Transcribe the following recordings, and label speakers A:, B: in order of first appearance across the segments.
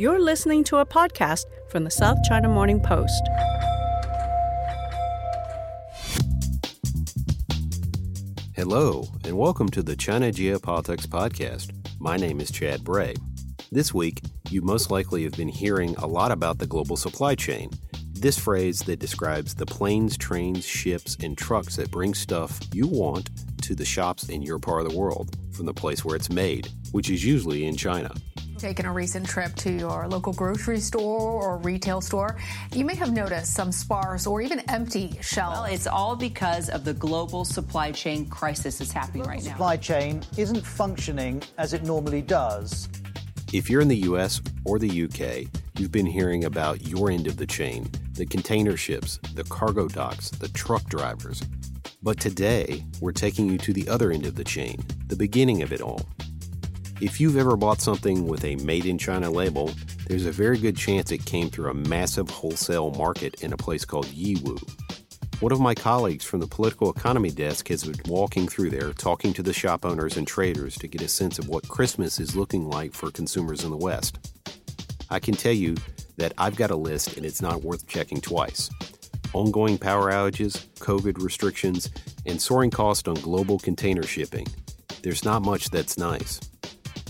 A: You're listening to a podcast from the South China Morning Post.
B: Hello, and welcome to the China Geopolitics Podcast. My name is Chad Bray. This week, you most likely have been hearing a lot about the global supply chain. This phrase that describes the planes, trains, ships, and trucks that bring stuff you want to the shops in your part of the world from the place where it's made, which is usually in China.
C: Taken a recent trip to your local grocery store or retail store, you may have noticed some sparse or even empty shelves.
D: Well, it's all because of the global supply chain crisis that's happening right now.
E: Supply chain isn't functioning as it normally does.
B: If you're in the US or the UK, you've been hearing about your end of the chain the container ships, the cargo docks, the truck drivers. But today, we're taking you to the other end of the chain, the beginning of it all. If you've ever bought something with a Made in China label, there's a very good chance it came through a massive wholesale market in a place called Yiwu. One of my colleagues from the political economy desk has been walking through there, talking to the shop owners and traders to get a sense of what Christmas is looking like for consumers in the West. I can tell you that I've got a list and it's not worth checking twice. Ongoing power outages, COVID restrictions, and soaring cost on global container shipping. There's not much that's nice.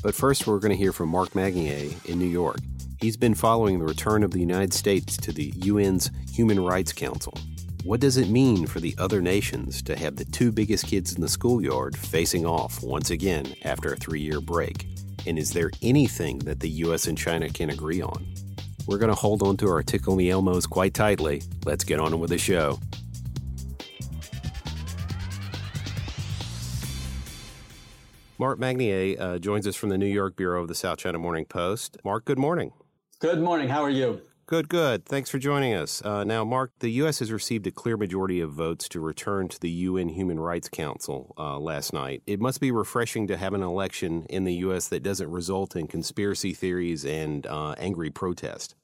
B: But first, we're going to hear from Mark Magnier in New York. He's been following the return of the United States to the UN's Human Rights Council. What does it mean for the other nations to have the two biggest kids in the schoolyard facing off once again after a three year break? And is there anything that the US and China can agree on? We're going to hold on to our Tickle Me Elmos quite tightly. Let's get on with the show. Mark Magnier uh, joins us from the New York Bureau of the South China Morning Post. Mark, good morning.
F: Good morning. How are you?
B: Good, good. Thanks for joining us. Uh, now, Mark, the U.S. has received a clear majority of votes to return to the UN Human Rights Council uh, last night. It must be refreshing to have an election in the U.S. that doesn't result in conspiracy theories and uh, angry protest.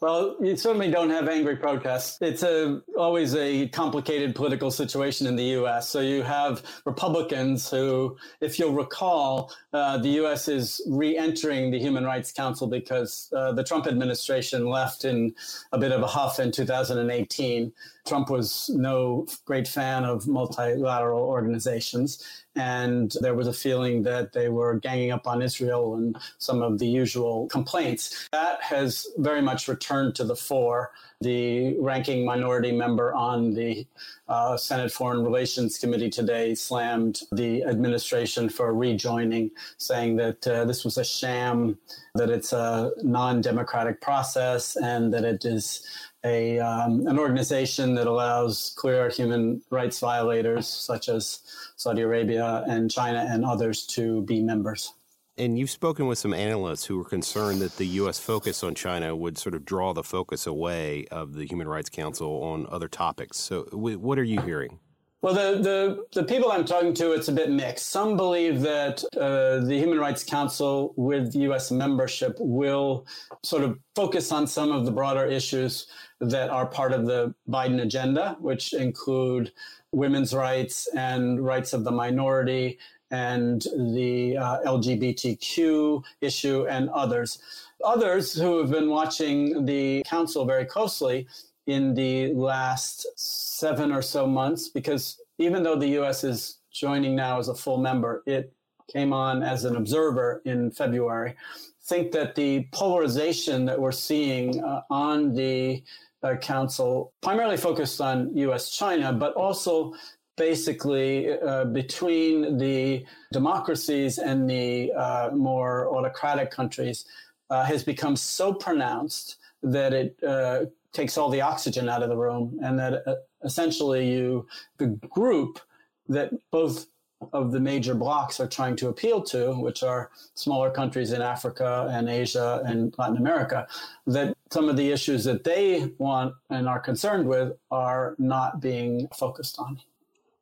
F: Well, you certainly don't have angry protests. It's a, always a complicated political situation in the U.S. So you have Republicans who, if you'll recall, uh, the U.S. is re-entering the Human Rights Council because uh, the Trump administration left in a bit of a huff in 2018. Trump was no great fan of multilateral organizations. And there was a feeling that they were ganging up on Israel and some of the usual complaints. That has very much returned to the fore. The ranking minority member on the uh, Senate Foreign Relations Committee today slammed the administration for rejoining, saying that uh, this was a sham, that it's a non democratic process, and that it is a um, an organization that allows clear human rights violators such as Saudi Arabia and China and others to be members.
B: And you've spoken with some analysts who were concerned that the U.S. focus on China would sort of draw the focus away of the Human Rights Council on other topics. So, what are you hearing?
F: Well, the, the, the people I'm talking to, it's a bit mixed. Some believe that uh, the Human Rights Council, with U.S. membership, will sort of focus on some of the broader issues that are part of the Biden agenda, which include women's rights and rights of the minority and the uh, LGBTQ issue and others. Others who have been watching the council very closely in the last seven or so months, because even though the US is joining now as a full member, it came on as an observer in February. Think that the polarization that we're seeing uh, on the uh, council, primarily focused on US China, but also basically uh, between the democracies and the uh, more autocratic countries, uh, has become so pronounced that it uh, takes all the oxygen out of the room, and that uh, essentially you, the group that both of the major blocs are trying to appeal to, which are smaller countries in Africa and Asia and Latin America, that some of the issues that they want and are concerned with are not being focused on.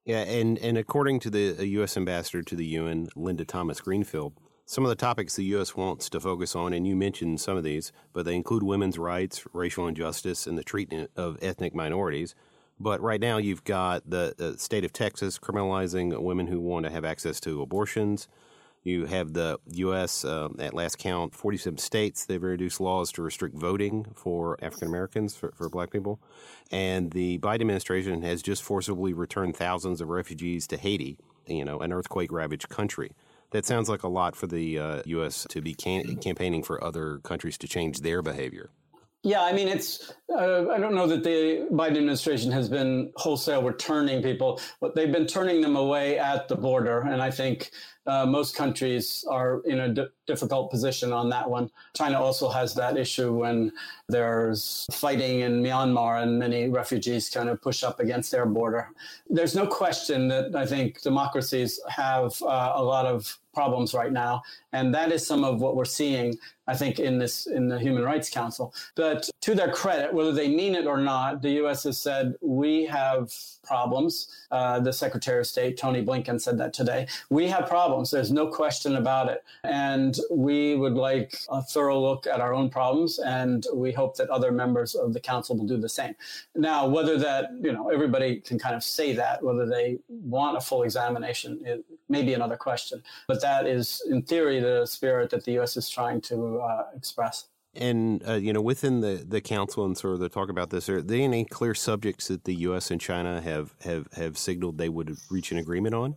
B: Yeah, and, and according to the U.S. ambassador to the UN, Linda Thomas Greenfield, some of the topics the U.S. wants to focus on, and you mentioned some of these, but they include women's rights, racial injustice, and the treatment of ethnic minorities. But right now, you've got the, state of Texas criminalizing women who want to have access to abortions. You have the U.S. Um, at last count, 47 states they've introduced laws to restrict voting for African Americans for, for Black people, and the Biden administration has just forcibly returned thousands of refugees to Haiti, you know, an earthquake ravaged country. That sounds like a lot for the uh, U.S. to be can- campaigning for other countries to change their behavior.
F: Yeah, I mean, it's, uh, I don't know that the Biden administration has been wholesale returning people, but they've been turning them away at the border. And I think uh, most countries are in a d- difficult position on that one. China also has that issue when there's fighting in Myanmar and many refugees kind of push up against their border. There's no question that I think democracies have uh, a lot of problems right now. And that is some of what we're seeing, I think, in this in the Human Rights Council. But to their credit, whether they mean it or not, the U.S. has said we have problems. Uh, the Secretary of State, Tony Blinken, said that today. We have problems. There's no question about it. And we would like a thorough look at our own problems. And we hope that other members of the council will do the same. Now, whether that, you know, everybody can kind of say that, whether they want a full examination, it may be another question. But that is, in theory, the spirit that the U.S. is trying to uh, express.
B: And uh, you know, within the, the council and sort of the talk about this, are there any clear subjects that the U.S. and China have have have signaled they would reach an agreement on?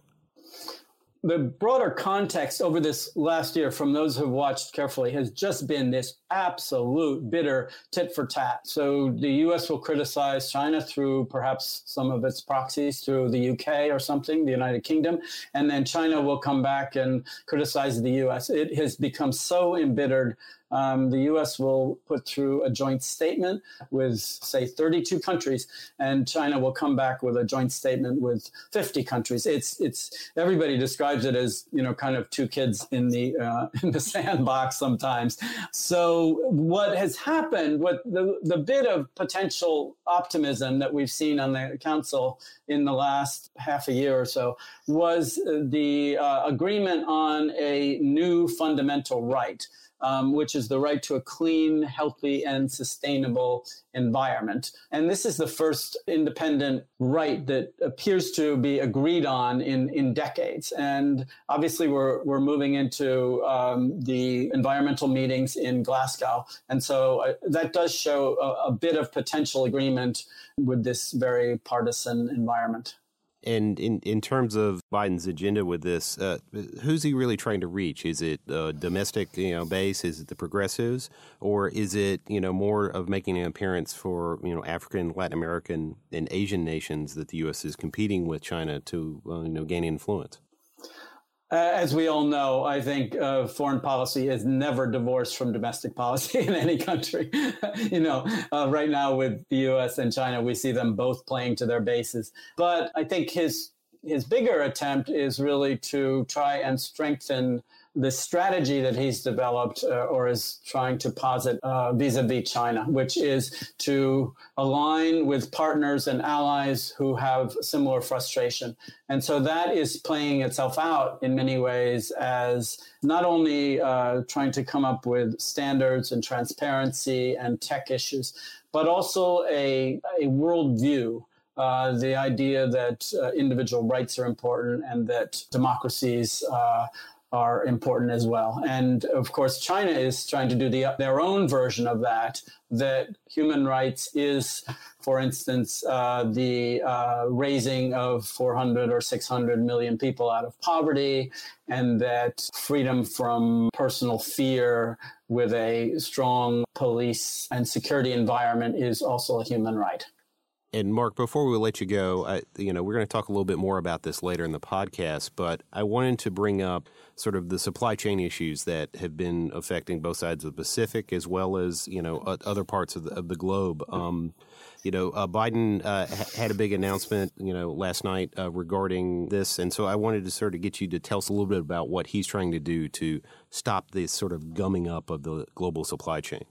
F: The broader context over this last year from those who've watched carefully has just been this absolute bitter tit for tat. So the US will criticize China through perhaps some of its proxies through the UK or something, the United Kingdom, and then China will come back and criticize the US. It has become so embittered um, the U.S. will put through a joint statement with, say, 32 countries, and China will come back with a joint statement with 50 countries. It's it's everybody describes it as you know kind of two kids in the uh, in the sandbox sometimes. So what has happened, what the the bit of potential optimism that we've seen on the council in the last half a year or so was the uh, agreement on a new fundamental right um, which is the right to a clean, healthy, and sustainable environment. And this is the first independent right that appears to be agreed on in, in decades. And obviously, we're, we're moving into um, the environmental meetings in Glasgow. And so uh, that does show a, a bit of potential agreement with this very partisan environment.
B: And in, in terms of Biden's agenda with this, uh, who's he really trying to reach? Is it a domestic you know base? Is it the progressives, or is it you know more of making an appearance for you know African, Latin American, and Asian nations that the U.S. is competing with China to uh, you know gain influence?
F: Uh, as we all know, I think uh, foreign policy is never divorced from domestic policy in any country. you know, uh, right now with the U.S. and China, we see them both playing to their bases. But I think his his bigger attempt is really to try and strengthen the strategy that he's developed uh, or is trying to posit uh, vis-a-vis China, which is to align with partners and allies who have similar frustration. And so that is playing itself out in many ways as not only uh, trying to come up with standards and transparency and tech issues, but also a, a worldview uh, the idea that uh, individual rights are important and that democracies uh, are important as well. And of course, China is trying to do the, their own version of that, that human rights is, for instance, uh, the uh, raising of 400 or 600 million people out of poverty, and that freedom from personal fear with a strong police and security environment is also a human right.
B: And Mark, before we let you go, I, you know, we're going to talk a little bit more about this later in the podcast, but I wanted to bring up sort of the supply chain issues that have been affecting both sides of the Pacific as well as, you know, other parts of the, of the globe. Um, you know, uh, Biden uh, had a big announcement, you know, last night uh, regarding this. And so I wanted to sort of get you to tell us a little bit about what he's trying to do to stop this sort of gumming up of the global supply chain.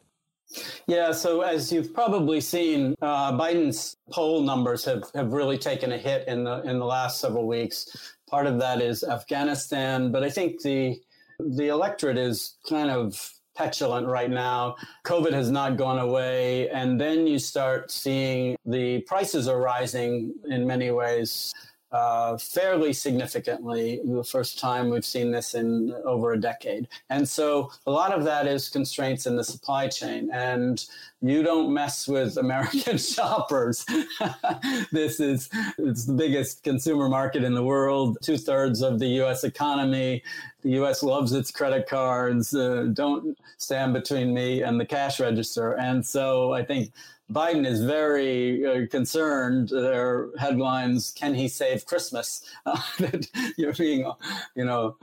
F: Yeah, so as you've probably seen, uh, Biden's poll numbers have, have really taken a hit in the in the last several weeks. Part of that is Afghanistan, but I think the the electorate is kind of petulant right now. COVID has not gone away, and then you start seeing the prices are rising in many ways uh, fairly significantly. The first time we've seen this in over a decade. And so a lot of that is constraints in the supply chain. And you don't mess with American shoppers. this is it's the biggest consumer market in the world, two thirds of the U.S. economy. The U.S. loves its credit cards. Uh, don't stand between me and the cash register. And so I think Biden is very uh, concerned. There are headlines: "Can he save Christmas?" Uh, you're being, you know,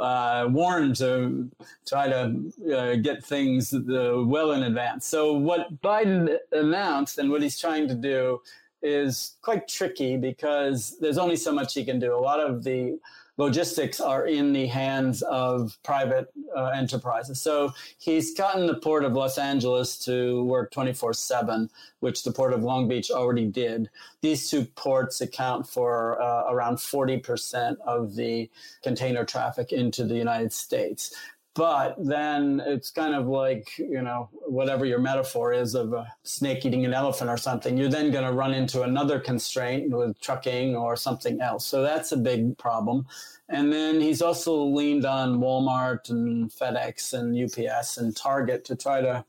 F: uh, warned to try to uh, get things uh, well in advance. So what Biden announced and what he's trying to do is quite tricky because there's only so much he can do. A lot of the logistics are in the hands of private uh, enterprises. So he's gotten the port of Los Angeles to work 24 7, which the port of Long Beach already did. These two ports account for uh, around 40% of the container traffic into the United States but then it's kind of like you know whatever your metaphor is of a snake eating an elephant or something you're then going to run into another constraint with trucking or something else. So that's a big problem. And then he's also leaned on walmart and fedex and ups and target to try to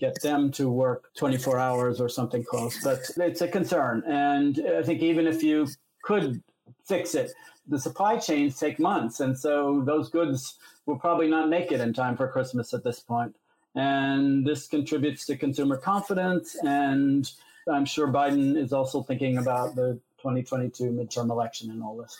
F: get them to work 24 hours or something close. But it's a concern. And i think even if you could fix it the supply chains take months and so those goods will probably not make it in time for Christmas at this point. And this contributes to consumer confidence. And I'm sure Biden is also thinking about the 2022 midterm election and all this.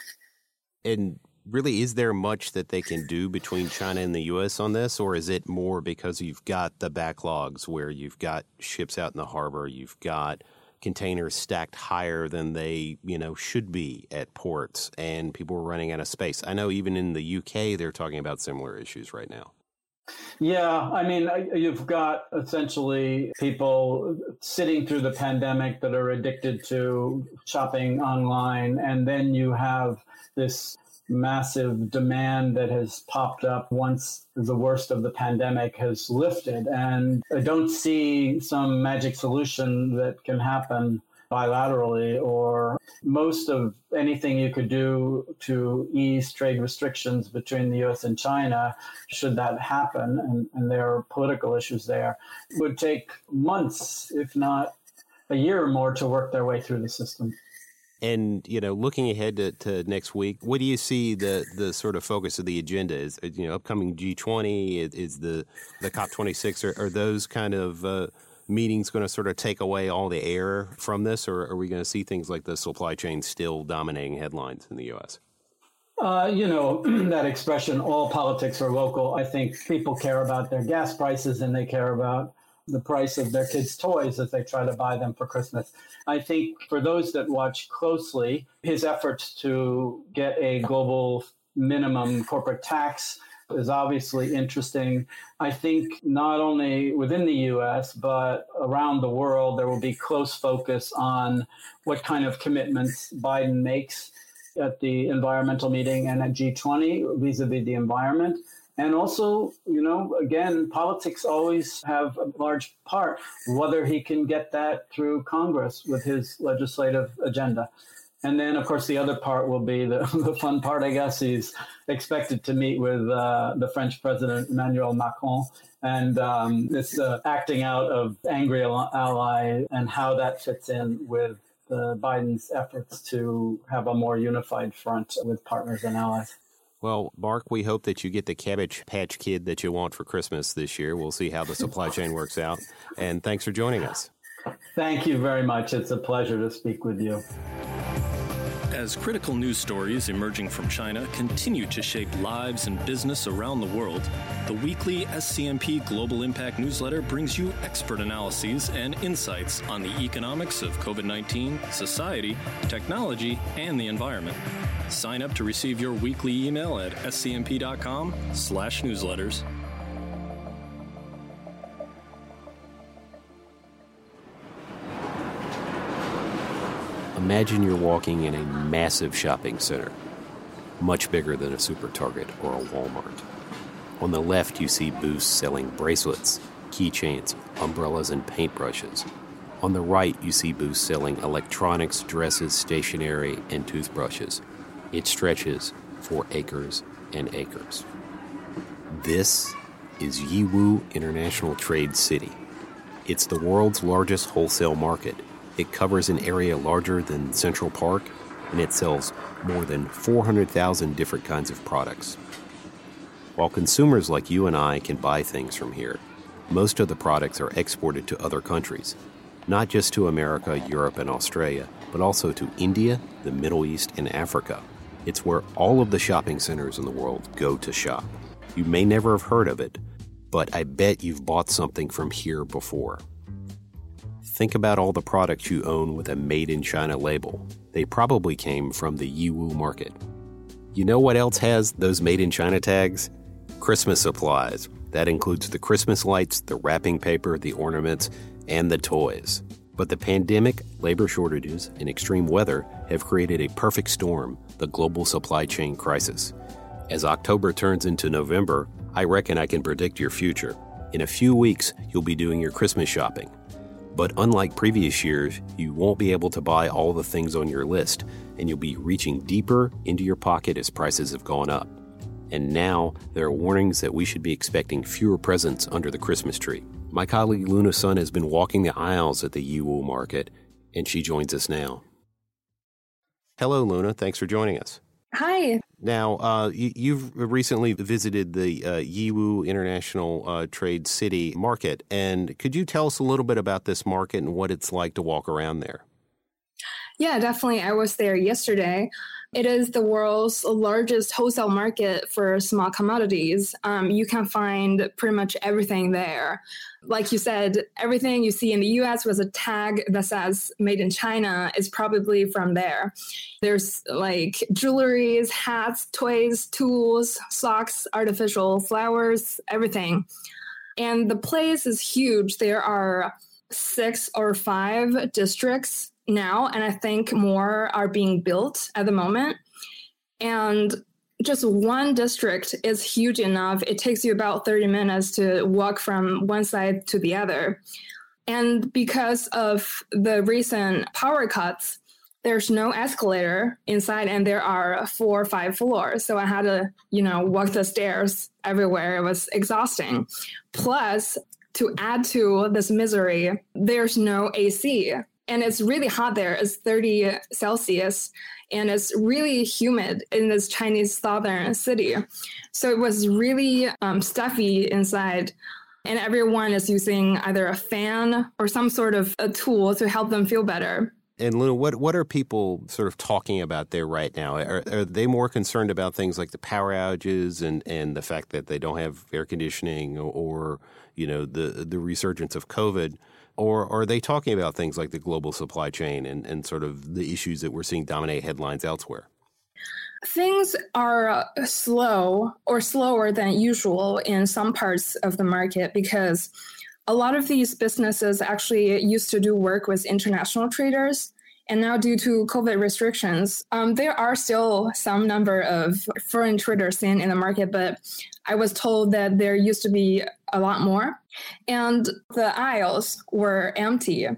B: And really, is there much that they can do between China and the U.S. on this, or is it more because you've got the backlogs where you've got ships out in the harbor, you've got containers stacked higher than they, you know, should be at ports, and people were running out of space. I know even in the UK they're talking about similar issues right now.
F: Yeah, I mean, you've got essentially people sitting through the pandemic that are addicted to shopping online, and then you have this massive demand that has popped up once the worst of the pandemic has lifted. And I don't see some magic solution that can happen bilaterally or most of anything you could do to ease trade restrictions between the US and China, should that happen, and, and there are political issues there, would take months, if not a year or more, to work their way through the system.
B: And you know, looking ahead to, to, next week, what do you see the the sort of focus of the agenda is? You know, upcoming G twenty is, is, the the COP twenty six. Are, are, those kind of uh, meetings going to sort of take away all the air from this, or are we going to see things like the supply chain still dominating headlines in the U.S.?
F: Uh, you know, that expression, all politics are local. I think people care about their gas prices and they care about the price of their kids' toys as they try to buy them for Christmas. I think for those that watch closely, his efforts to get a global minimum corporate tax is obviously interesting. I think not only within the US, but around the world, there will be close focus on what kind of commitments Biden makes at the environmental meeting and at G20 vis a vis the environment. And also, you know, again, politics always have a large part, whether he can get that through Congress with his legislative agenda. And then, of course, the other part will be the, the fun part, I guess. He's expected to meet with uh, the French President Emmanuel Macron and um, this uh, acting out of angry ally and how that fits in with Biden's efforts to have a more unified front with partners and allies.
B: Well, Mark, we hope that you get the Cabbage Patch Kid that you want for Christmas this year. We'll see how the supply chain works out. And thanks for joining us.
F: Thank you very much. It's a pleasure to speak with you.
G: As critical news stories emerging from China continue to shape lives and business around the world, the weekly SCMP Global Impact newsletter brings you expert analyses and insights on the economics of COVID 19, society, technology, and the environment. Sign up to receive your weekly email at scmp.com/newsletters.
B: Imagine you're walking in a massive shopping center, much bigger than a super Target or a Walmart. On the left, you see booths selling bracelets, keychains, umbrellas, and paintbrushes. On the right, you see booths selling electronics, dresses, stationery, and toothbrushes. It stretches for acres and acres. This is Yiwu International Trade City. It's the world's largest wholesale market it covers an area larger than Central Park, and it sells more than 400,000 different kinds of products. While consumers like you and I can buy things from here, most of the products are exported to other countries, not just to America, Europe, and Australia, but also to India, the Middle East, and Africa. It's where all of the shopping centers in the world go to shop. You may never have heard of it, but I bet you've bought something from here before. Think about all the products you own with a Made in China label. They probably came from the Yiwu market. You know what else has those Made in China tags? Christmas supplies. That includes the Christmas lights, the wrapping paper, the ornaments, and the toys. But the pandemic, labor shortages, and extreme weather have created a perfect storm the global supply chain crisis. As October turns into November, I reckon I can predict your future. In a few weeks, you'll be doing your Christmas shopping. But unlike previous years, you won't be able to buy all the things on your list, and you'll be reaching deeper into your pocket as prices have gone up. And now there are warnings that we should be expecting fewer presents under the Christmas tree. My colleague Luna Sun has been walking the aisles at the Yiwu market, and she joins us now. Hello, Luna. Thanks for joining us.
H: Hi.
B: Now, uh, you, have recently visited the uh, Yiwu International uh, Trade City market, and could you tell us a little bit about this market and what it's like to walk around there?
H: Yeah, definitely. I was there yesterday. It is the world's largest wholesale market for small commodities. Um, you can find pretty much everything there. Like you said, everything you see in the US with a tag that says made in China is probably from there. There's like jewelries, hats, toys, tools, socks, artificial flowers, everything. And the place is huge. There are six or five districts now, and I think more are being built at the moment. And just one district is huge enough. It takes you about 30 minutes to walk from one side to the other. And because of the recent power cuts, there's no escalator inside and there are four or five floors. So I had to, you know, walk the stairs everywhere. It was exhausting. Plus, to add to this misery, there's no AC and it's really hot there. It's 30 Celsius and it's really humid in this Chinese southern city. So it was really um, stuffy inside. And everyone is using either a fan or some sort of a tool to help them feel better.
B: And Luna, what what are people sort of talking about there right now? Are, are they more concerned about things like the power outages and, and the fact that they don't have air conditioning or, or you know the the resurgence of COVID? Or are they talking about things like the global supply chain and, and sort of the issues that we're seeing dominate headlines elsewhere?
H: Things are slow or slower than usual in some parts of the market because a lot of these businesses actually used to do work with international traders. And now, due to COVID restrictions, um, there are still some number of foreign traders in, in the market, but I was told that there used to be a lot more. And the aisles were empty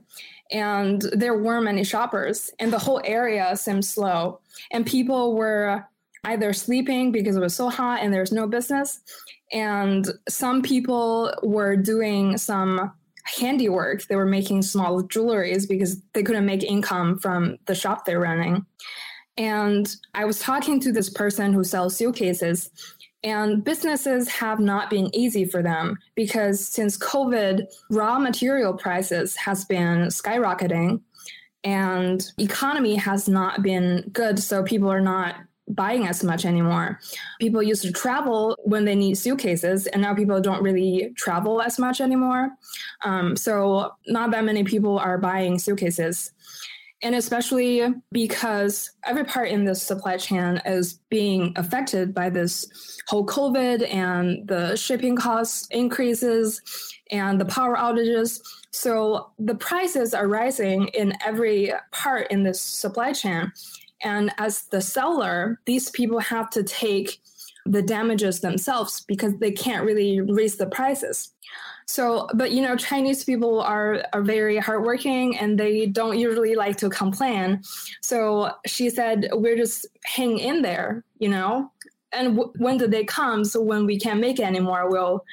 H: and there weren't many shoppers and the whole area seemed slow. And people were either sleeping because it was so hot and there's no business and some people were doing some handiwork. They were making small jewelries because they couldn't make income from the shop they're running. And i was talking to this person who sells suitcases and businesses have not been easy for them because since COVID, raw material prices has been skyrocketing and economy has not been good. So people are not buying as much anymore. People used to travel when they need suitcases, and now people don't really travel as much anymore. Um, so not that many people are buying suitcases and especially because every part in this supply chain is being affected by this whole COVID and the shipping costs increases and the power outages. So the prices are rising in every part in this supply chain. And as the seller, these people have to take the damages themselves because they can't really raise the prices. So, but you know, Chinese people are are very hardworking and they don't usually like to complain. So she said, "We're just hang in there, you know." And w- when the day comes so when we can't make it anymore, we'll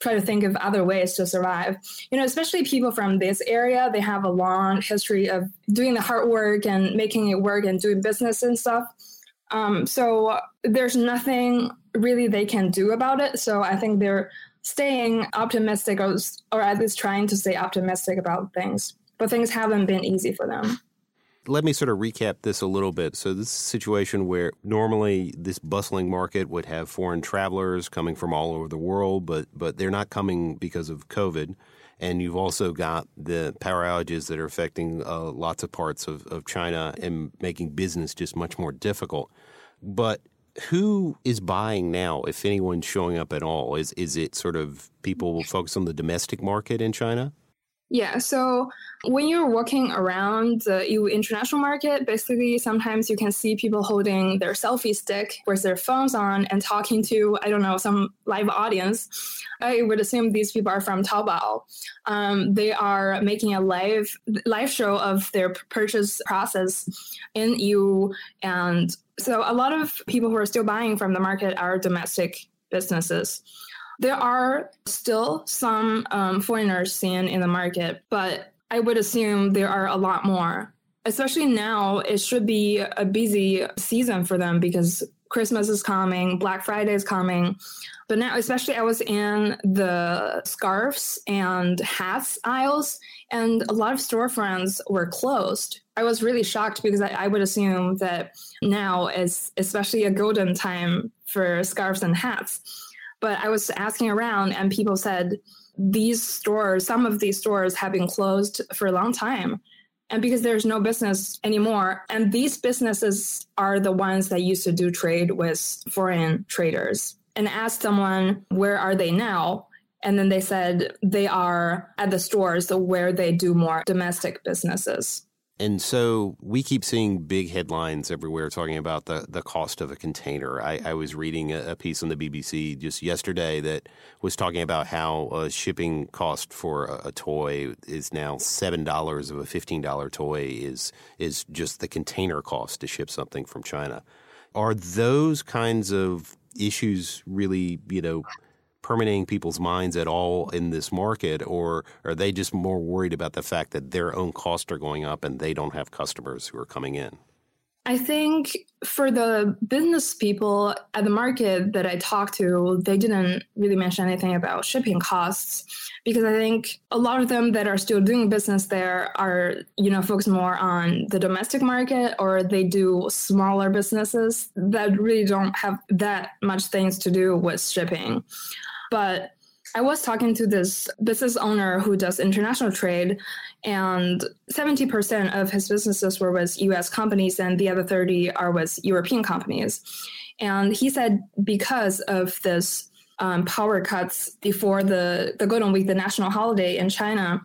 H: try to think of other ways to survive. You know, especially people from this area, they have a long history of doing the hard work and making it work and doing business and stuff. Um, so there's nothing really they can do about it. So I think they're staying optimistic or, or at least trying to stay optimistic about things. But things haven't been easy for them.
B: Let me sort of recap this a little bit. So, this is a situation where normally this bustling market would have foreign travelers coming from all over the world, but, but they're not coming because of COVID. And you've also got the power outages that are affecting uh, lots of parts of, of China and making business just much more difficult. But who is buying now, if anyone's showing up at all? Is is it sort of people focus on the domestic market in China?
H: Yeah, so when you're walking around the Yiwu international market, basically sometimes you can see people holding their selfie stick with their phones on and talking to, I don't know, some live audience. I would assume these people are from Taobao. Um, they are making a live live show of their purchase process in Yiwu and so a lot of people who are still buying from the market are domestic businesses. There are still some um, foreigners seen in the market, but I would assume there are a lot more. Especially now, it should be a busy season for them because Christmas is coming, Black Friday is coming. But now, especially, I was in the scarves and hats aisles, and a lot of storefronts were closed. I was really shocked because I, I would assume that now is especially a golden time for scarves and hats. But I was asking around, and people said these stores, some of these stores have been closed for a long time. And because there's no business anymore, and these businesses are the ones that used to do trade with foreign traders. And asked someone, where are they now? And then they said they are at the stores where they do more domestic businesses.
B: And so we keep seeing big headlines everywhere talking about the, the cost of a container. I, I was reading a, a, piece on the BBC just yesterday that was talking about how a shipping cost for a, a toy is now seven dollars of a fifteen dollar toy is is just the container cost to ship something from China. Are those kinds of issues really, you know, permeating people's minds at all in this market, or are they just more worried about the fact that their own costs are going up and they don't have customers who are coming in?
H: I think for the business people at the market that I talked to, they didn't really mention anything about shipping costs because I think a lot of them that are still doing business there are, you know, focused more on the domestic market or they do smaller businesses that really don't have that much things to do with shipping. But I was talking to this business owner who does international trade, and 70% of his businesses were with US companies, and the other 30 are with European companies. And he said because of this um, power cuts before the, the Golden Week, the national holiday in China,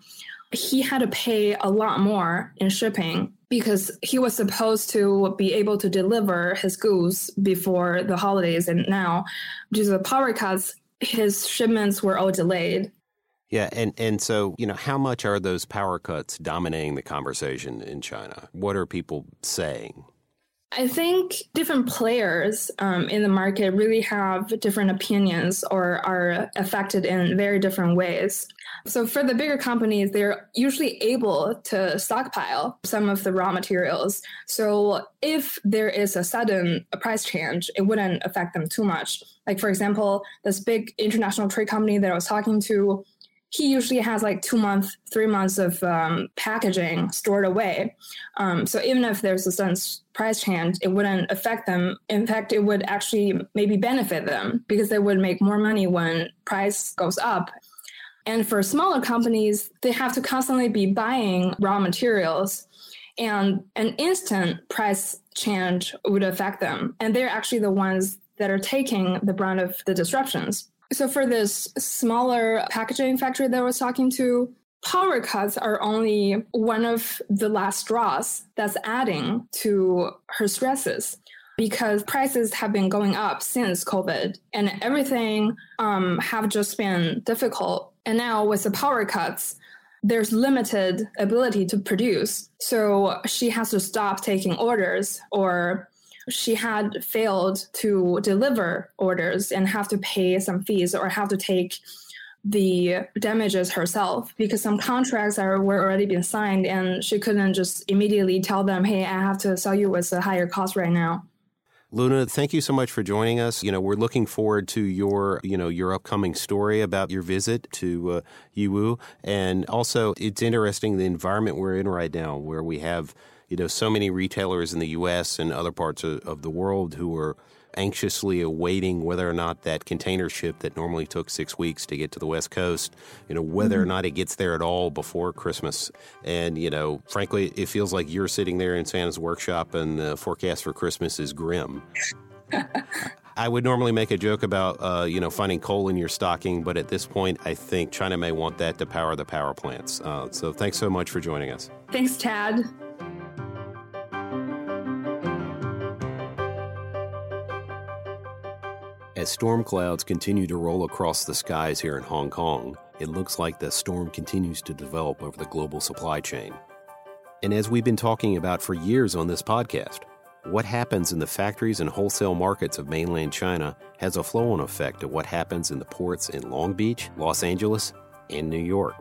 H: he had to pay a lot more in shipping because he was supposed to be able to deliver his goods before the holidays. And now, due to the power cuts, his shipments were all delayed.
B: Yeah, and, and so, you know, how much are those power cuts dominating the conversation in China? What are people saying?
H: I think different players um, in the market really have different opinions or are affected in very different ways. So, for the bigger companies, they're usually able to stockpile some of the raw materials. So, if there is a sudden a price change, it wouldn't affect them too much. Like, for example, this big international trade company that I was talking to, he usually has like two months, three months of um, packaging stored away. Um, so even if there's a sudden price change, it wouldn't affect them. In fact, it would actually maybe benefit them because they would make more money when price goes up. And for smaller companies, they have to constantly be buying raw materials, and an instant price change would affect them. And they're actually the ones that are taking the brunt of the disruptions. So for this smaller packaging factory that I was talking to, power cuts are only one of the last straws that's adding to her stresses because prices have been going up since COVID and everything um, have just been difficult. And now with the power cuts, there's limited ability to produce. So she has to stop taking orders or she had failed to deliver orders and have to pay some fees or have to take the damages herself because some contracts are were already been signed and she couldn't just immediately tell them, hey, I have to sell you with a higher cost right now.
B: Luna, thank you so much for joining us. You know, we're looking forward to your, you know, your upcoming story about your visit to uh, Yiwu, and also it's interesting the environment we're in right now, where we have you know, so many retailers in the U.S. and other parts of, of the world who are anxiously awaiting whether or not that container ship that normally took six weeks to get to the West Coast, you know, whether mm-hmm. or not it gets there at all before Christmas. And, you know, frankly, it feels like you're sitting there in Santa's workshop and the forecast for Christmas is grim. I would normally make a joke about, uh, you know, finding coal in your stocking, but at this point, I think China may want that to power the power plants. Uh, so thanks so much for joining us.
H: Thanks, Chad.
B: As storm clouds continue to roll across the skies here in Hong Kong, it looks like the storm continues to develop over the global supply chain. And as we've been talking about for years on this podcast, what happens in the factories and wholesale markets of mainland China has a flow on effect to what happens in the ports in Long Beach, Los Angeles, and New York.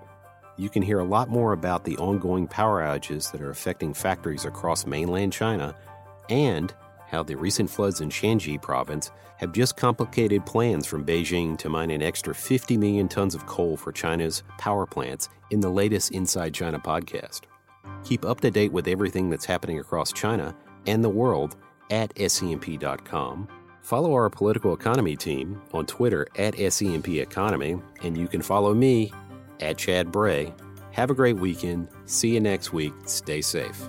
B: You can hear a lot more about the ongoing power outages that are affecting factories across mainland China and how the recent floods in Shanxi province have just complicated plans from Beijing to mine an extra 50 million tons of coal for China's power plants in the latest Inside China podcast. Keep up to date with everything that's happening across China and the world at scmp.com. Follow our political economy team on Twitter at SCMP Economy, and you can follow me at Chad Bray. Have a great weekend. See you next week. Stay safe.